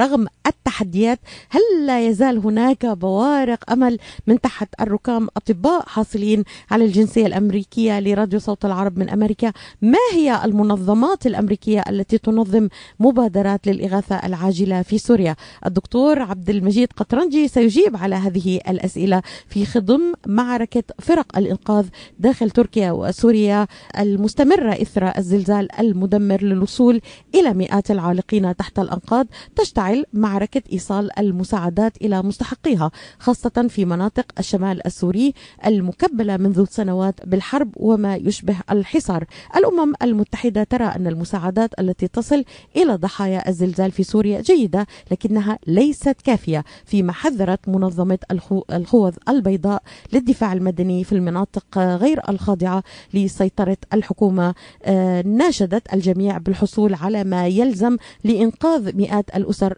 رغم التحديات هل لا يزال هناك بوارق أمل من تحت الركام أطباء حاصلين على الجنسية الأمريكية لراديو صوت العرب من أمريكا؟ ما هي المنظمات الأمريكية التي تنظم مبادرات للإغاثة العاجلة في سوريا؟ الدكتور عبد المجيد قطرنجي سيجيب على هذه الأسئلة في خضم معركة فرق الإنقاذ داخل تركيا وسوريا المستمرة إثر الزلزال المدمر للوصول إلى مئات العالقين تحت الأنقاض تشتعل تشتعل معركة إيصال المساعدات إلى مستحقيها خاصة في مناطق الشمال السوري المكبلة منذ سنوات بالحرب وما يشبه الحصار. الأمم المتحدة ترى أن المساعدات التي تصل إلى ضحايا الزلزال في سوريا جيدة لكنها ليست كافية. فيما حذرت منظمة الخوذ البيضاء للدفاع المدني في المناطق غير الخاضعة لسيطرة الحكومة آه، ناشدت الجميع بالحصول على ما يلزم لإنقاذ مئات الأسر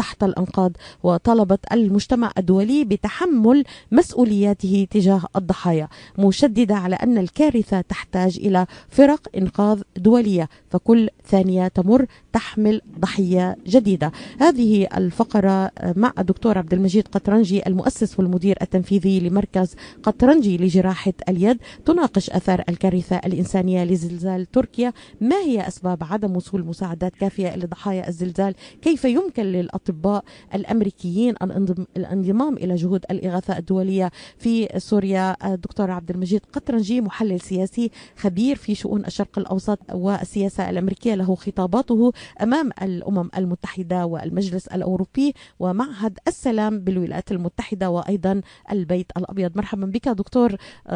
تحت الأنقاض وطلبت المجتمع الدولي بتحمل مسؤولياته تجاه الضحايا مشددة على أن الكارثة تحتاج إلى فرق إنقاذ دولية فكل ثانية تمر تحمل ضحية جديدة. هذه الفقرة مع الدكتور عبد المجيد قطرنجي المؤسس والمدير التنفيذي لمركز قطرنجي لجراحة اليد تناقش آثار الكارثة الإنسانية لزلزال تركيا. ما هي أسباب عدم وصول مساعدات كافية لضحايا الزلزال؟ كيف يمكن للأطباء الأطباء الأمريكيين الانضمام إلى جهود الإغاثة الدولية في سوريا. الدكتور عبد المجيد قطرنجي محلل سياسي خبير في شؤون الشرق الأوسط والسياسة الأمريكية له خطاباته أمام الأمم المتحدة والمجلس الأوروبي ومعهد السلام بالولايات المتحدة وأيضا البيت الأبيض. مرحبا بك دكتور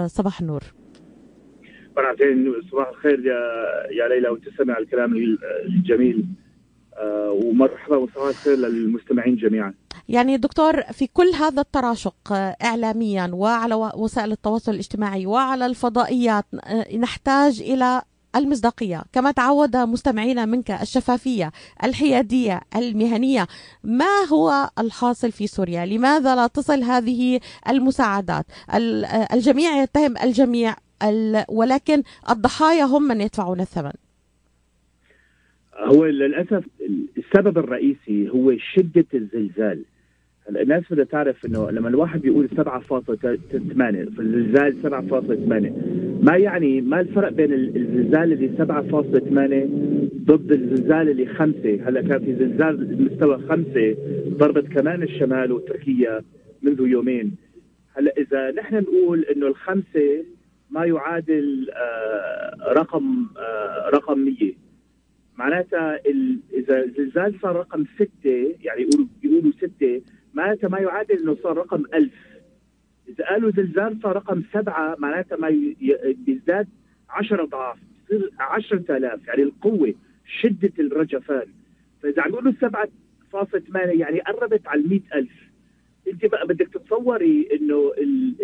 صباح النور. صباح الخير يا يا ليلى وتستمع الكلام الجميل. آه، ومرحبا وصباح الخير للمستمعين جميعا. يعني دكتور في كل هذا التراشق آه، اعلاميا وعلى وسائل التواصل الاجتماعي وعلى الفضائيات آه، نحتاج إلى المصداقية. كما تعود مستمعينا منك الشفافية الحيادية المهنية ما هو الحاصل في سوريا؟ لماذا لا تصل هذه المساعدات؟ الجميع يتهم الجميع ولكن الضحايا هم من يدفعون الثمن. هو للأسف السبب الرئيسي هو شدة الزلزال. الناس بدها تعرف إنه لما الواحد بيقول 7.8 فالزلزال 7.8 ما يعني ما الفرق بين الزلزال اللي 7.8 ضد الزلزال اللي 5 هلأ كان في زلزال مستوى 5 ضربت كمان الشمال وتركيا منذ يومين. هلأ إذا نحن نقول إنه الخمسة ما يعادل آه رقم آه رقم 100 معناتها إذا الزلزال صار رقم ستة يعني يقولوا بيقولوا ستة معناتها ما يعادل إنه صار رقم ألف. إذا قالوا زلزال صار رقم سبعة معناتها ما بيزداد 10 أضعاف بصير 10000 يعني القوة شده الرجفان. فإذا عم يقولوا 7.8 يعني قربت على 100000 أنت بقى بدك تتصوري إنه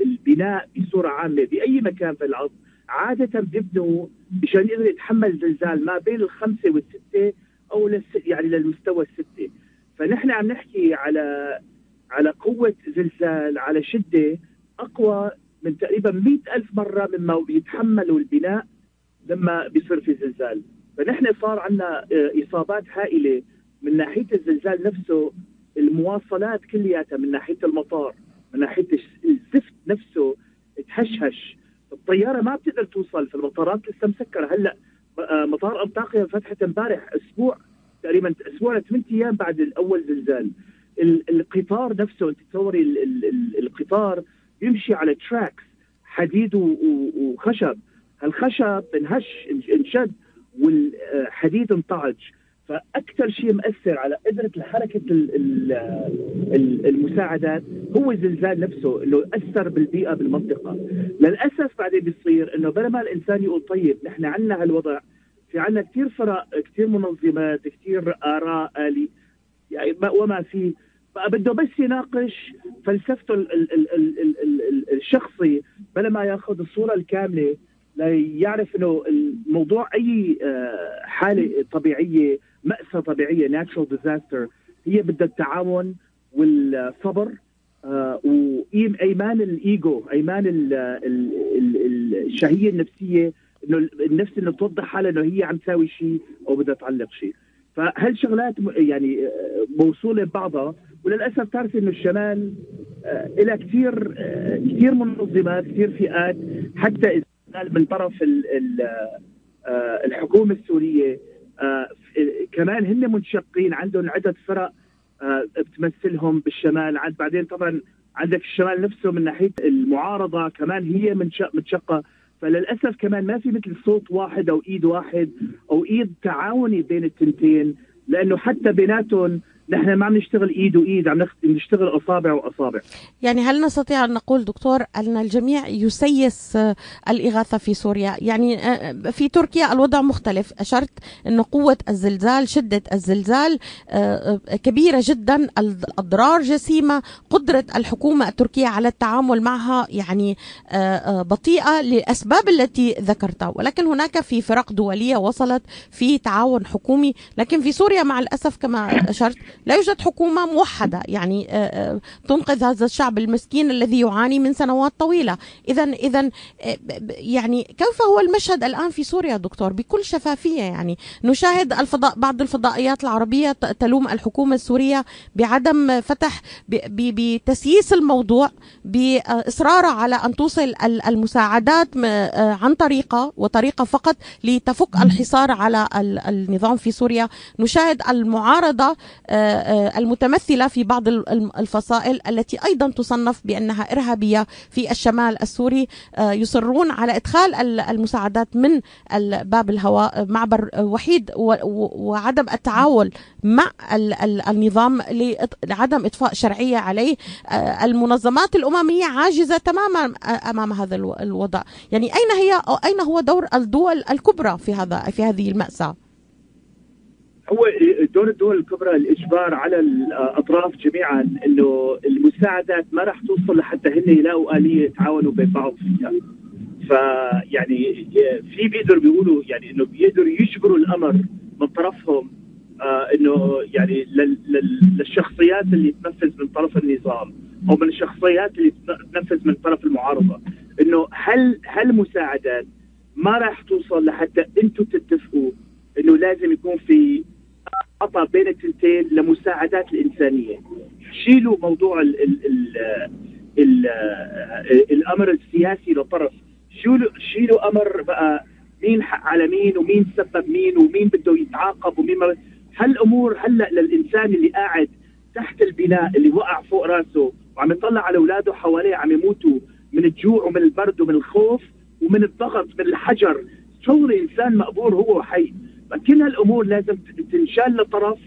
البناء بصورة عامة بأي مكان في الأرض عادة بيبنوا مشان يقدر يتحمل زلزال ما بين الخمسة والستة أو للس يعني للمستوى الستة. فنحن عم نحكي على على قوة زلزال على شدة أقوى من تقريبا مئة ألف مرة مما بيتحملوا البناء لما بيصير في زلزال. فنحن صار عندنا آه، إصابات هائلة من ناحية الزلزال نفسه المواصلات كلياتها من ناحية المطار من ناحية الزفت نفسه تهشهش. الطيارة ما بتقدر توصل في المطارات لسه مسكرة. هلأ آه، مطار أنطاكيا فتحت امبارح أسبوع تقريبا أسبوع لثمان أيام بعد الأول زلزال. القطار نفسه أنت تصوري القطار بيمشي على تراكس حديد وخشب. هالخشب انهش انشد والحديد انطعج. فأكثر شيء مأثر على قدره حركة المساعدات هو الزلزال نفسه انه أثر بالبيئة بالمنطقة. للأسف بعدين بيصير إنه بلا ما الإنسان يقول طيب نحن عندنا هالوضع في عندنا كثير فرق كثير منظمات كثير آراء آلي يعني وما في. بده بس يناقش فلسفته الشخصي بلا ما ياخذ الصورة الكاملة ليعرف إنه الموضوع أي آه، حالة طبيعية مأساة طبيعية ناتشرال ديزاستر هي بدها التعاون والصبر آه وايمان الإيجو أيمان ال ال ال الشهية النفسية إنه النفس إنه توضح حالها إنه هي عم تساوي شيء أو بدها تعلق شيء. فهالشغلات يعني موصولة ببعضها وللأسف تعرف إنه الشمال إلى كثير كثير منظمات كثير فئات حتى من طرف الحكومة السورية كمان هن منشقين عندهم عده فرق بتمثلهم بالشمال عند بعدين طبعا عندك الشمال نفسه من ناحية المعارضة كمان هي منشقه فللأسف كمان ما في مثل صوت واحد أو إيد واحد أو إيد تعاوني بين التنتين لأنه حتى بيناتهم نحن ما عم نشتغل إيد وإيد عم نشتغل أصابع وأصابع. يعني هل نستطيع أن نقول دكتور أن الجميع يسيس الإغاثة في سوريا؟ يعني في تركيا الوضع مختلف. أشرت أن قوة الزلزال شدة الزلزال كبيرة جدا. الاضرار جسيمة قدرة الحكومة التركية على التعامل معها يعني بطيئة للاسباب التي ذكرتها. ولكن هناك في فرق دولية وصلت في تعاون حكومي. لكن في سوريا مع الأسف كما أشرت لا يوجد حكومة موحدة. يعني تنقذ هذا الشعب المسكين الذي يعاني من سنوات طويلة. إذا إذا يعني كيف هو المشهد الآن في سوريا دكتور؟ بكل شفافية يعني. نشاهد الفضاء بعض الفضائيات العربية تلوم الحكومة السورية بعدم فتح بتسييس الموضوع بإصرارها على أن توصل المساعدات عن طريقة وطريقة فقط لتفك الحصار على النظام في سوريا. نشاهد المعارضة المتمثلة في بعض الفصائل التي أيضا تصنف بأنها إرهابية في الشمال السوري. يصرون على إدخال المساعدات من باب الهواء معبر وحيد وعدم التعاون مع النظام لعدم إطفاء شرعية عليه. المنظمات الأممية عاجزة تماما أمام هذا الوضع. يعني أين هي أين هو دور الدول الكبرى في هذا في هذه المأساة؟ هو دور الدول الكبرى الإجبار على الأطراف جميعا إنه المساعدات ما راح توصل لحتى هن يلاقوا اليه يتعاونوا بين بعض فيها. فيعني في بيقدروا بيقولوا يعني إنه بيقدروا يجبروا الأمر من طرفهم آه إنه يعني للشخصيات اللي تنفذ من طرف النظام أو من الشخصيات اللي تنفذ من طرف المعارضة إنه هل هالمساعدات ما راح توصل لحتى أنتم تتفقوا إنه لازم يكون في عطى بين التنتين لمساعدات الإنسانية. شيلوا موضوع ال ال ال ال الأمر السياسي لطرف. شيلوا شيلوا أمر بقى مين حق على مين ومين سبب مين ومين بده يتعاقب ومين ما هالأمور هلأ للإنسان اللي قاعد تحت البناء اللي وقع فوق راسه وعم يطلع على أولاده حواليه عم يموتوا من الجوع ومن البرد ومن الخوف ومن الضغط من الحجر. تصور إنسان مقبور هو وحي. كل هالأمور لازم تنشال لطرف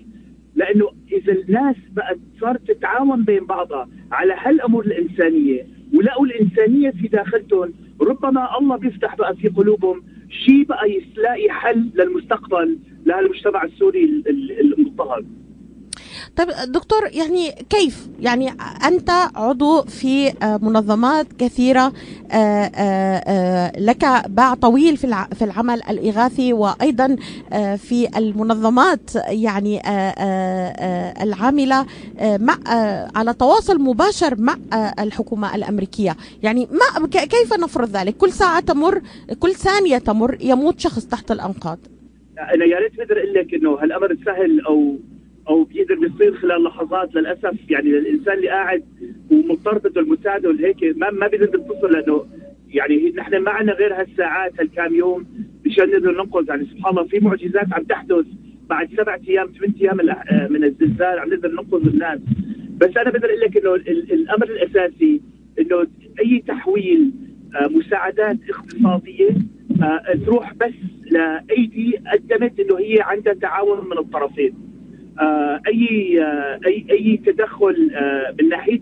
لأنه إذا الناس بقت صارت تتعاون بين بعضها على هالأمور الإنسانية ولقوا الإنسانية في داخلهم ربما الله بيفتح بقى في قلوبهم شيء بقى يلاقي حل للمستقبل لهالمجتمع السوري المضطهد. طيب دكتور يعني كيف؟ يعني أنت عضو في منظمات كثيرة لك باع طويل في العمل الإغاثي وأيضا في المنظمات يعني العاملة مع على تواصل مباشر مع الحكومة الأمريكية. يعني ما كيف نفرض ذلك؟ كل ساعة تمر كل ثانية تمر يموت شخص تحت الأنقاض. أنا يا ريت بقدر أقول لك إنه هالأمر سهل أو أو بيقدر بيصير خلال لحظات للأسف. يعني للانسان اللي قاعد ومضطر بده المساعده وهيك ما ما بيقدر بيتصل لأنه يعني نحن ما عندنا غير هالساعات هالكام يوم مشان نقدر ننقذ. يعني سبحان الله في معجزات عم تحدث بعد سبعة أيام ثمان أيام من الزلزال عم نقدر ننقذ الناس. بس أنا بقدر أقول لك إنه الأمر الأساسي إنه أي تحويل مساعدات اقتصادية تروح بس لأيدي قدمت إنه هي عندها تعاون من الطرفين. آه أي آه أي أي تدخل آه من ناحية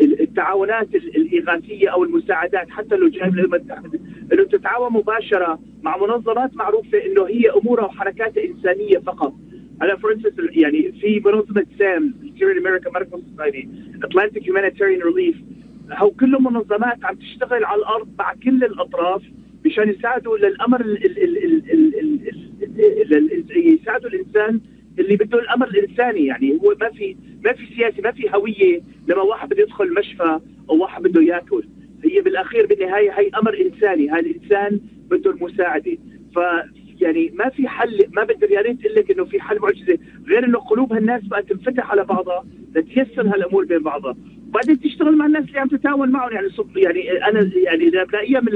التعاونات الإغاثية أو المساعدات حتى لو جاي من الامم المتحده إنه تتعاون مباشرة مع منظمات معروفة إنه هي أمورها وحركاتها إنسانية فقط. أنا فور يعني في منظمة سام Security American Medical Society Atlantic Humanitarian Relief هو كلهم منظمات عم تشتغل على الأرض مع كل الأطراف مشان يساعدوا للأمر ال يساعدوا الإنسان اللي بده الأمر الإنساني يعني هو ما في ما في سياسة ما في هوية لما واحد بده يدخل مشفى أو واحد بده يأكل. هي بالأخير بالنهاية هي أمر إنساني هذا الإنسان بده المساعدة. ف يعني ما في حل ما بقدر يا ريت أقول لك إنه في حل معجزة. غير إنه قلوب هالناس بقت تنفتح على بعضها لتيسر هالأمور بين بعضها. وبعدين تشتغل مع الناس اللي عم تتعاون معهم. يعني يعني أنا يعني بلاقيها من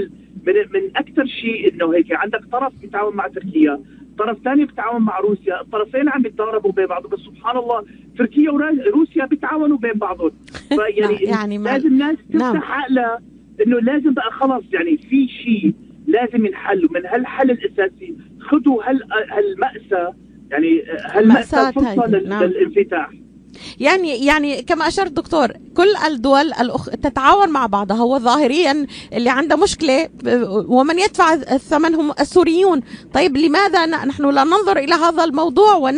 من من أكثر شيء إنه هيك عندك طرف بيتعاون مع تركيا. طرف ثاني بيتعاون مع روسيا الطرفين عم يتضاربوا بين بعضهم بس سبحان الله تركيا وروسيا بيتعاونوا بين بعضهم فيعني يعني لازم الناس تفتح نعم. عقلها إنه لازم بقى خلص يعني في شيء لازم ينحل ومن هالحل الأساسي خذوا هال هالمأساة يعني هالمأساة فرصة نعم. للانفتاح يعني يعني كما أشرت دكتور كل الدول الأخ... تتعاون مع بعضها. هو ظاهريا اللي عنده مشكلة ومن يدفع الثمن هم السوريون. طيب لماذا نحن لا ننظر إلى هذا الموضوع ون...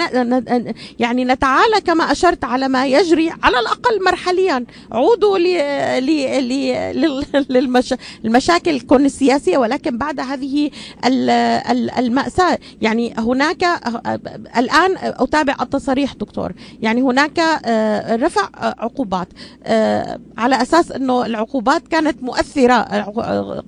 يعني نتعالى كما أشرت على ما يجري على الأقل مرحليا. عودوا ل... ل... ل... للمش... المشاكل الكون السياسيه ولكن بعد هذه المأساة. يعني هناك الآن أتابع التصاريح دكتور. يعني هناك رفع عقوبات. آه، على أساس إنه العقوبات كانت مؤثرة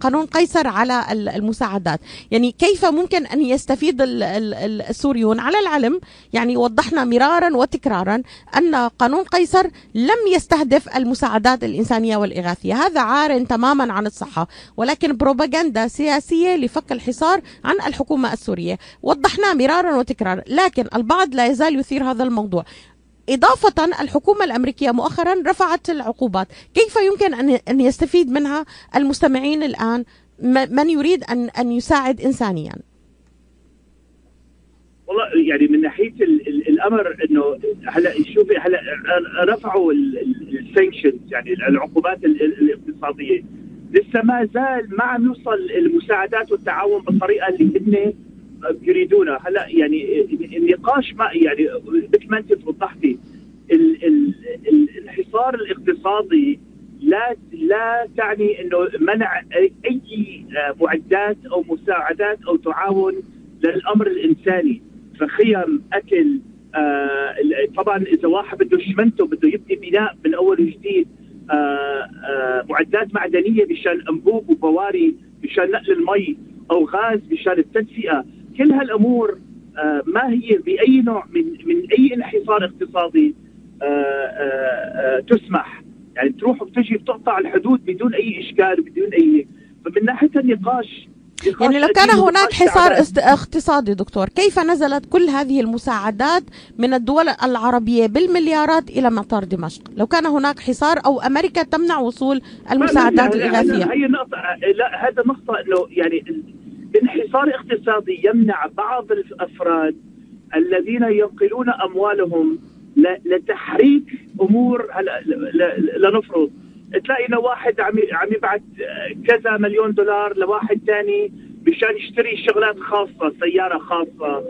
قانون قيصر على المساعدات. يعني كيف ممكن أن يستفيد السوريون؟ على العلم يعني وضحنا مرارا وتكرارا أن قانون قيصر لم يستهدف المساعدات الإنسانية والإغاثية. هذا عار تماما عن الصحة ولكن بروباغندا سياسية لفك الحصار عن الحكومة السورية. وضحناه مرارا وتكرارا لكن البعض لا يزال يثير هذا الموضوع. إضافة الحكومة الأمريكية مؤخرا رفعت العقوبات. كيف يمكن أن يستفيد منها المستمعين الآن؟ من يريد أن أن يساعد إنسانيا؟ والله يعني من ناحية الأمر إنه هلا شوفي هلا رفعوا السانكشنز يعني العقوبات الاقتصادية. لسه ما زال ما عم يوصل المساعدات والتعاون بالطريقة اللي هن يريدونه. هلا يعني النقاش ما يعني مثل ما انت وضحتي الحصار الاقتصادي لا لا تعني إنه منع اي معدات أو مساعدات أو تعاون للأمر الإنساني. فخيم أكل آه طبعا إذا واحد بده شمنته بده يبني بناء من أول وجديد آه آه معدات معدنية مشان أنبوب وبواري مشان نقل المي أو غاز مشان التدفئة. كل هالأمور آه، ما هي بأي نوع من من أي انحصار اقتصادي آه، آه، تسمح. يعني تروح وبتجي بتقطع الحدود بدون أي إشكال وبدون أي فمن ناحية النقاش يعني لو كان هناك حصار اقتصادي دكتور كيف نزلت كل هذه المساعدات من الدول العربية بالمليارات إلى مطار دمشق؟ لو كان هناك حصار أو أمريكا تمنع وصول المساعدات الإغاثية هي نقطة لا هذا نقطة أنه يعني انحصار اقتصادي يمنع بعض الأفراد الذين ينقلون أموالهم لتحريك أمور لنفرض تلاقي إنه واحد عم عم يبعث كذا مليون دولار لواحد ثاني مشان يشتري شغلات خاصة سيارة خاصة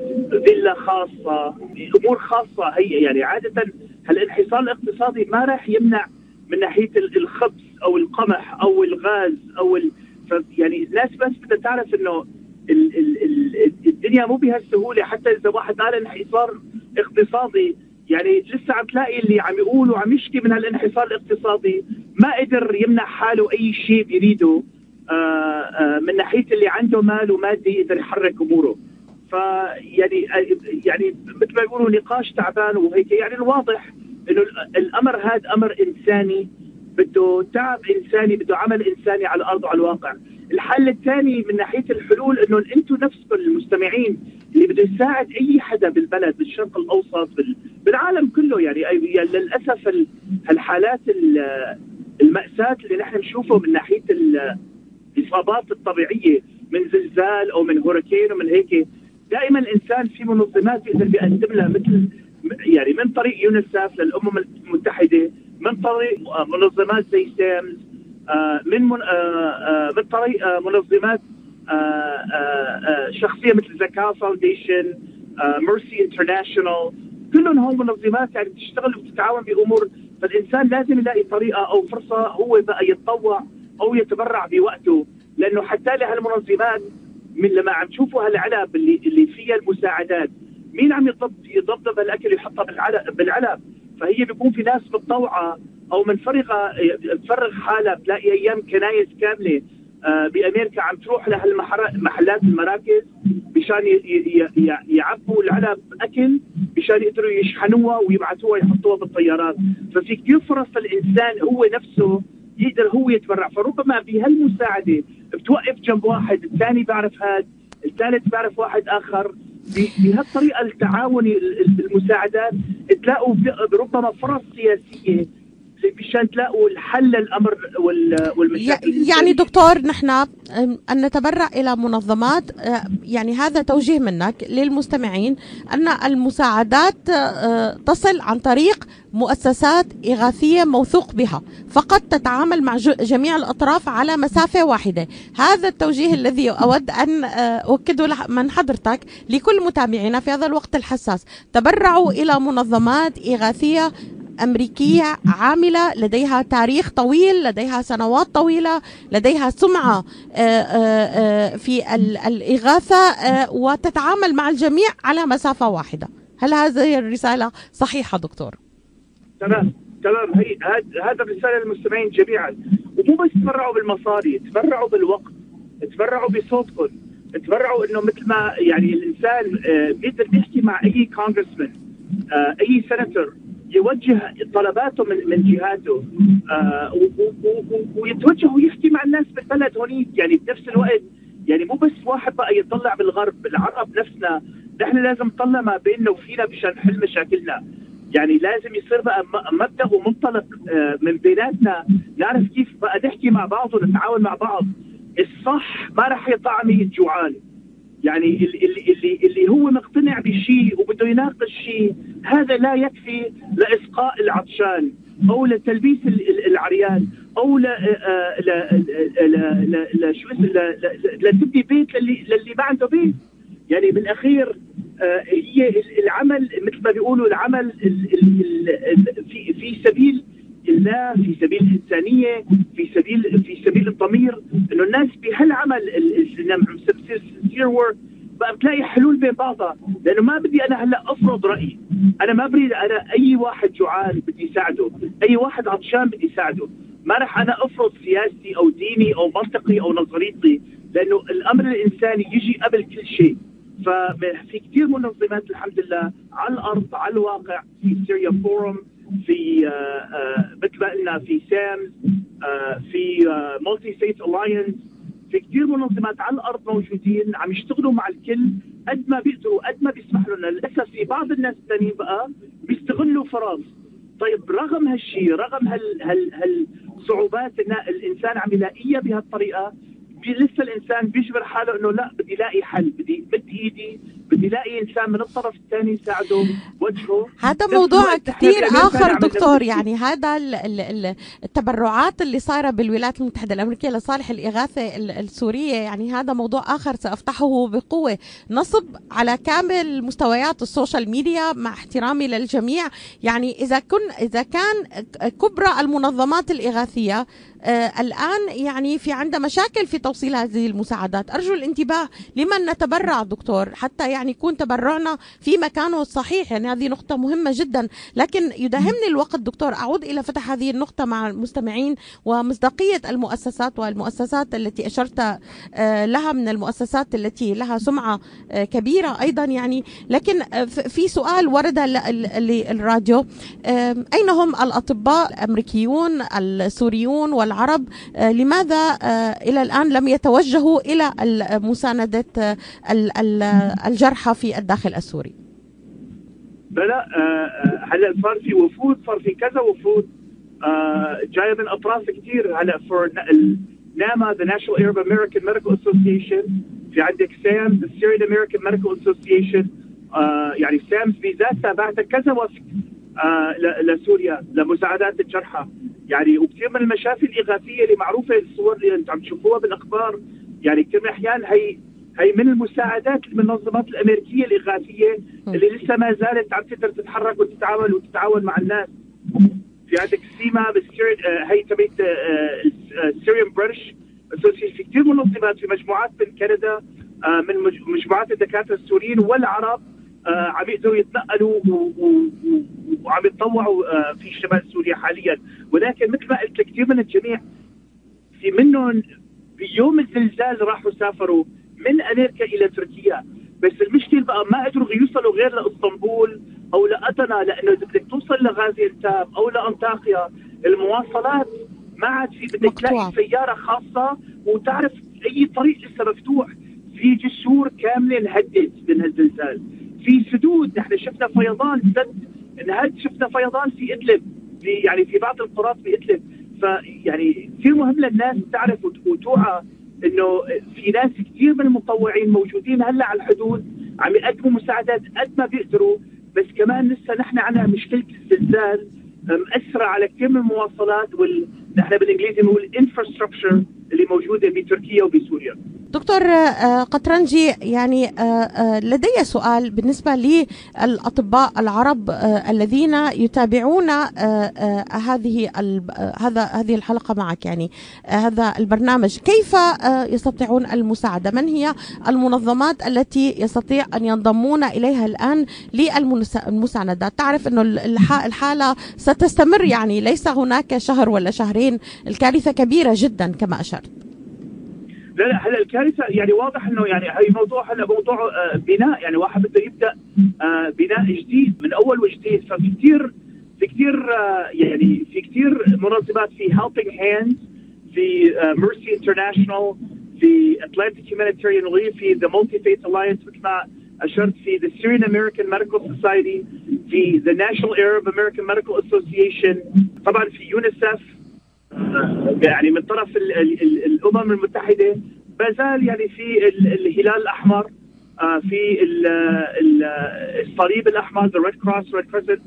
فيلا خاصة أمور خاصة هي يعني عادة هالانحصار الاقتصادي ما راح يمنع من ناحية الخبز أو القمح أو الغاز أو. يعني الناس بس بدها تعرف إنه ال ال ال الدنيا مو بهالسهولة حتى إذا واحد قال انحصار اقتصادي. يعني لسه عم تلاقي اللي عم يقول وعم يشكي من هالانحصار الاقتصادي ما قدر يمنع حاله أي شيء بيريده آه، آه، من ناحية اللي عنده مال ومادي يقدر يحرك أموره. فيعني يعني مثل ما يقولوا نقاش تعبان وهيك. يعني الواضح إنه الأمر هذا أمر إنساني. بده تعب إنساني بده عمل إنساني على الأرض وعلى الواقع. الحل الثاني من ناحية الحلول إنه أنتم نفسكم المستمعين اللي بده يساعد أي حدا بالبلد بالشرق الأوسط بالعالم كله يعني, يعني للأسف الحالات المأساة اللي نحن نشوفه من ناحية الإصابات الطبيعية من زلزال أو من هوريكين ومن هيك دائما الإنسان في منظمات بيقدر بيقدم لها مثل يعني من طريق يونيسف للأمم المتحدة من طريق منظمات زي سامز آه، من آه، من طريق منظمات آه، شخصية مثل زكاة Foundation Mercy International. كلهم هم منظمات يعني بتشتغل وبتتعاون بأمور. فالإنسان لازم يلاقي طريقة أو فرصة هو بقى يتطوع أو يتبرع بوقته. لأنه حتى لهالمنظمات من لما عم تشوفوا هالعلب اللي اللي فيها المساعدات مين عم يضبط يضبط الأكل ويحطها بالعلب بالعلب؟ فهي بيكون في ناس متطوعة أو منفرغه تفرغ حالها بتلاقي أيام كنايس كاملة آه، بأمريكا عم تروح لهالمحلات المراكز مشان يعبوا العلب اكل مشان يقدروا يشحنوها ويبعثوها يحطوها بالطيارات. ففي كثير فرص الإنسان هو نفسه يقدر هو يتبرع. فربما بهالمساعدة بتوقف جنب واحد الثاني بيعرف هذا الثالث بيعرف واحد آخر. بهالطريقة التعاون المساعدات تلاقوا ربما فرص سياسية مشان تلاقوا الحل للامر والمشاكل يعني دكتور نحن أن نتبرع إلى منظمات أه، يعني هذا توجيه منك للمستمعين أن المساعدات أه، تصل عن طريق مؤسسات إغاثية موثوق بها فقط تتعامل مع جميع الأطراف على مسافة واحدة. هذا التوجيه الذي أود أن أه، أؤكده من حضرتك لكل متابعينا في هذا الوقت الحساس. تبرعوا إلى منظمات إغاثية أمريكية عاملة لديها تاريخ طويل لديها سنوات طويلة لديها سمعة آه، آه، آه، في الإغاثة وتتعامل مع الجميع على مسافة واحدة. هل هذه الرسالة صحيحة دكتور؟ تمام تمام. هي هذا الرسالة للمستمعين جميعا. ومو بس تبرعوا بالمصاري تبرعوا بالوقت تبرعوا بصوتكم تبرعوا إنه مثل ما يعني الإنسان بيقدر يحكي مع أي كونغرسمان أي سنتور يوجه طلباته من من جهاته. آه ويتوجه ويحكي مع الناس بالبلد هونيك. يعني بنفس الوقت يعني مو بس واحد بقى يطلع بالغرب العرب نفسنا. نحن لازم نطلع ما بيننا وفينا مشان نحل مشاكلنا. يعني لازم يصير بقى مبدأ ومنطلق آه من بيناتنا. نعرف كيف بقى نحكي مع بعض ونتعاون مع بعض. الصح ما راح يطعمي الجوعان. يعني اللي اللي اللي هو مقتنع بشيء وبده يناقش شيء هذا لا يكفي لإسقاء العطشان أو لتلبيس العريان أو ل ل شو لتبني بيت للي للي ما عنده بيت. يعني بالاخير آه، هي العمل مثل ما بيقولوا العمل في في سبيل الله في سبيل الانسانيه في سبيل في سبيل الضمير انه الناس بهالعمل their work بقى بتلاقي حلول بين بعضها لأنه ما بدي أنا هلأ أفرض رأيي. أنا ما بريد أنا أي واحد جوعان بدي ساعده أي واحد عطشان بدي ساعده ما راح أنا أفرض سياستي أو ديني أو منطقي أو نظريتي لأنه الأمر الإنساني يجي قبل كل شيء. ففي كثير منظمات الحمد لله على الأرض على الواقع في سوريا Forum في مثل ما قلنا في SAMS في Multi-Faith Alliance في كثير منظمات على الأرض موجودين عم يشتغلوا مع الكل قد ما بيقدروا قد ما بيسمحوا لنا. للأسف في بعض الناس الثانيين بقى بيستغلوا فراغ طيب رغم هالشيء رغم هال هال هالصعوبات الإنسان عم يلاقيها بهالطريقة لسه الإنسان بيجبر حاله إنه لا بدي ألاقي حل بدي مد إيدي بدي ألاقي إنسان من الطرف الثاني يساعده وجهه. هذا موضوع كثير آخر دكتور. يعني هذا التبرعات اللي صايرة بالولايات المتحدة الأمريكية لصالح الإغاثة السورية يعني هذا موضوع آخر سأفتحه بقوة. نصب على كامل مستويات السوشيال ميديا مع احترامي للجميع. يعني إذا كن إذا كان كبرى المنظمات الإغاثية الآن يعني في عندها مشاكل في توصيل هذه المساعدات. أرجو الانتباه لمن نتبرع دكتور حتى يعني يكون تبرعنا في مكانه الصحيح يعني هذه نقطة مهمة جدا. لكن يداهمني الوقت دكتور أعود إلى فتح هذه النقطة مع المستمعين ومصداقية المؤسسات والمؤسسات التي أشرت آه لها من المؤسسات التي لها سمعة آه كبيرة أيضا يعني. لكن آه، في سؤال ورد للراديو أين هم الأطباء الأمريكيون السوريون وال العرب آه، لماذا آه، إلى الآن لم يتوجهوا إلى مساندة آه، الجرحى في الداخل السوري؟ لا هلا صار في وفود صار في كذا وفود جاية من أطراف كثير هلا for NAAMA the National Arab American Medical Association في عندك the Syrian American Medical Association يعني SAMS بذاتها بعثت كذا وفد لسوريا لمساعدات الجرحى. يعني وكثير من المشافي الإغاثية اللي معروفة الصور اللي أنتم عم تشوفوها بالأخبار يعني كثير من الاحيان هي هي من المساعدات المنظمات الأمريكية الإغاثية اللي لسه ما زالت عم تقدر تتحرك وتتعامل وتتعاون مع الناس. في عندك SEMA آه، هي تبعت Syrian British في كثير منظمات في مجموعات من كندا آه، من مجموعات الدكاترة السوريين والعرب آه، عم يقدروا يتنقلوا وعم يتطوعوا آه، في شمال سوريا حاليا. ولكن مثل ما قلت كثير من الجميع في منهم في يوم الزلزال راحوا سافروا من أمريكا إلى تركيا. بس المشكلة بقى ما قدروا يوصلوا غير لإسطنبول أو لاتنا لأنه إذا بدك توصل لغازي انتاب أو لأنطاكيا المواصلات ما عاد في بدك تلاقي سيارة خاصة وتعرف أي طريق لسه مفتوح. في جسور كاملة انهدت من هالزلزال. في سدود نحن شفنا فيضان سد انهد شفنا فيضان في إدلب في يعني في بعض القرى في إدلب. فيعني كثير مهم للناس تعرف وتوعى إنه في ناس كثير من المطوعين موجودين هلأ على الحدود عم يقدموا مساعدات قد ما بيقدروا. بس كمان لسه نحن عندنا مشكلة الزلزال مأثرة على من المواصلات وال نحن بالإنجليزي بنقول انفراستراكشر اللي موجودة بتركيا وبسوريا. دكتور آه، قطرنجي يعني آه، آه، لدي سؤال بالنسبة للأطباء العرب الذين يتابعون هذه هذا هذه الحلقة معك يعني هذا البرنامج. كيف يستطيعون المساعدة؟ من هي المنظمات التي يستطيع أن ينضمون إليها الآن للمساندات تعرف أنه الحالة ستستمر يعني ليس هناك شهر ولا شهرين؟ الكارثة كبيرة جدا كما أشرت. لا لا هلا الكارثة يعني واضح إنه يعني هي موضوع هلا موضوع آه بناء. يعني واحد بده يبدأ آه بناء جديد من أول وجديد. ففي كثير في كثير آه يعني في كثير منظمات في Helping Hands في Mercy International في Atlantic Humanitarian Relief في the Multi-Faith Alliance مثل ما أشرت في the Syrian American Medical Society في the National Arab American Medical Association طبعا في يونيسف يعني من طرف ال ال ال الأمم المتحدة ما زال يعني في الهلال الأحمر آه، في الصليب الأحمر the Red Cross Red Crescent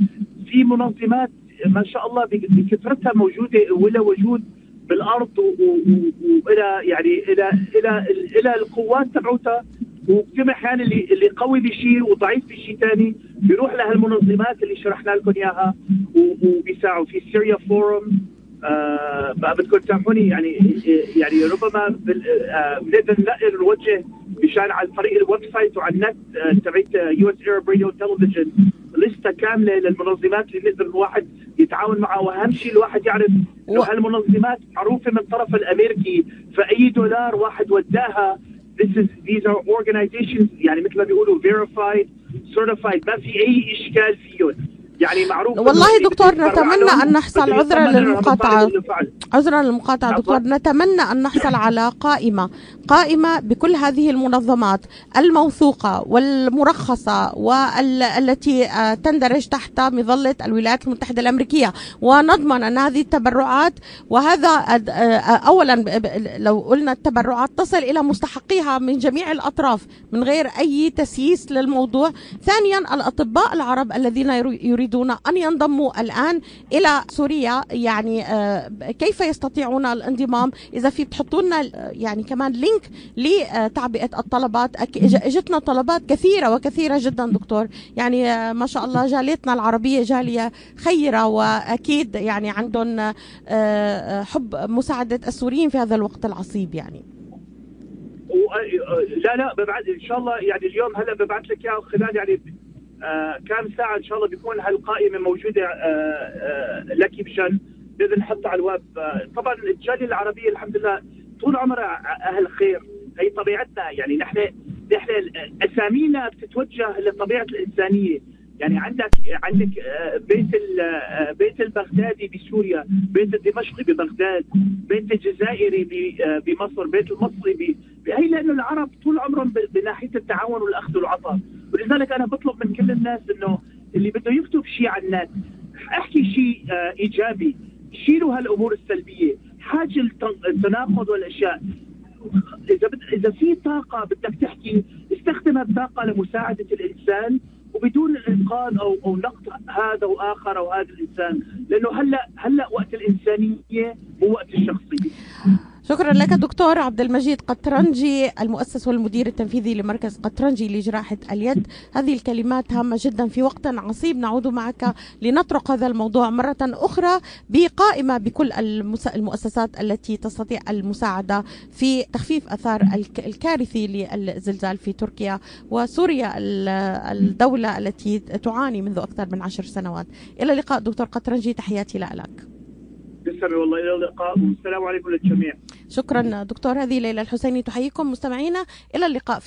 في منظمات ما شاء الله بكثرتها موجودة ولا وجود بالأرض وإلى يعني إلى إلى إلى القوات تبعوتها. وكم أحيانا اللي اللي قوي بشيء وضعيف بشيء ثاني بيروح لهالمنظمات اللي شرحنا لكم إياها وبيساعدوا في Syria Forum آه بدكم تسامحوني يعني يعني ربما آه، بنقدر نقدر نوجه مشان عن طريق ال website وعلى النت آه، تبعت US Arab Radio تلفزيون لستة كاملة للمنظمات اللي نقدر الواحد يتعاون معها وأهم شيء الواحد يعرف إنه هالمنظمات معروفة من الطرف الأمريكي. فأي دولار واحد وداها this is these are organizations يعني مثل ما بيقولوا verified certified. ما في أي إشكال فيهم. يعني معروف والله دكتور نتمنى أن نحصل عذرا للمقاطعة. عذرا للمقاطعة. دكتور نتمنى أن نحصل على قائمة قائمة بكل هذه المنظمات الموثوقة والمرخصة والتي آه، تندرج تحت مظلة الولايات المتحدة الأمريكية. ونضمن أن هذه التبرعات وهذا آه، اولا لو قلنا التبرعات تصل إلى مستحقيها من جميع الأطراف من غير أي تسييس للموضوع. ثانيا الأطباء العرب الذين يريدون يريدون أن ينضموا الآن إلى سوريا. يعني آه، كيف يستطيعون الانضمام إذا في بتحطوا لنا آه، يعني كمان لينك لتعبئة الطلبات. اجتنا طلبات كثيرة وكثيرة جدا دكتور. يعني آه، ما شاء الله جاليتنا العربية جالية خيرة وأكيد يعني عندهم حب مساعدة السوريين في هذا الوقت العصيب يعني. لا لا ببعث إن شاء الله يعني اليوم هلا ببعث لك اياه خلال يعني آه، كم ساعة إن شاء الله بيكون هالقائمة موجودة آه، آه، لك بشان بإذن نحطها على الويب. طبعا الجالية العربية الحمد لله طول عمرها أهل خير. هي طبيعتنا يعني نحن نحن أسامينا بتتوجه للطبيعه الإنسانية. يعني عندك عندك بيت بيت البغدادي بسوريا بيت الدمشقي ببغداد بيت الجزائري بمصر بيت المصري هي لأنه العرب طول عمرهم بناحية التعاون والأخذ والعطاء. ولذلك أنا بطلب من كل الناس إنه اللي بده يكتب شيء على النت أحكي شيء آه، إيجابي شيلوا هالأمور السلبية. حاجة التناقض والأشياء. إذا بد... إذا في طاقة بدك تحكي استخدم الطاقه لمساعدة الإنسان وبدون انقاذ أو أو نقد هذا وآخر أو هذا الإنسان. لأنه هلا هلأ وقت الإنسانية مو وقت الشخصية. شكرا لك دكتور عبد المجيد قطرنجي المؤسس والمدير التنفيذي لمركز قطرنجي لجراحة اليد. هذه الكلمات هامة جدا في وقت عصيب. نعود معك لنطرق هذا الموضوع مرة أخرى بقائمة بكل المؤسسات التي تستطيع المساعدة في تخفيف أثار الكارثي للزلزال في تركيا وسوريا الدولة التي تعاني منذ أكثر من عشر سنوات. إلى اللقاء دكتور قطرنجي تحياتي لك. تسلمي والله إلى اللقاء والسلام عليكم للجميع. شكرا دكتور. هذه ليلى الحسيني تحييكم مستمعينا. إلى اللقاء.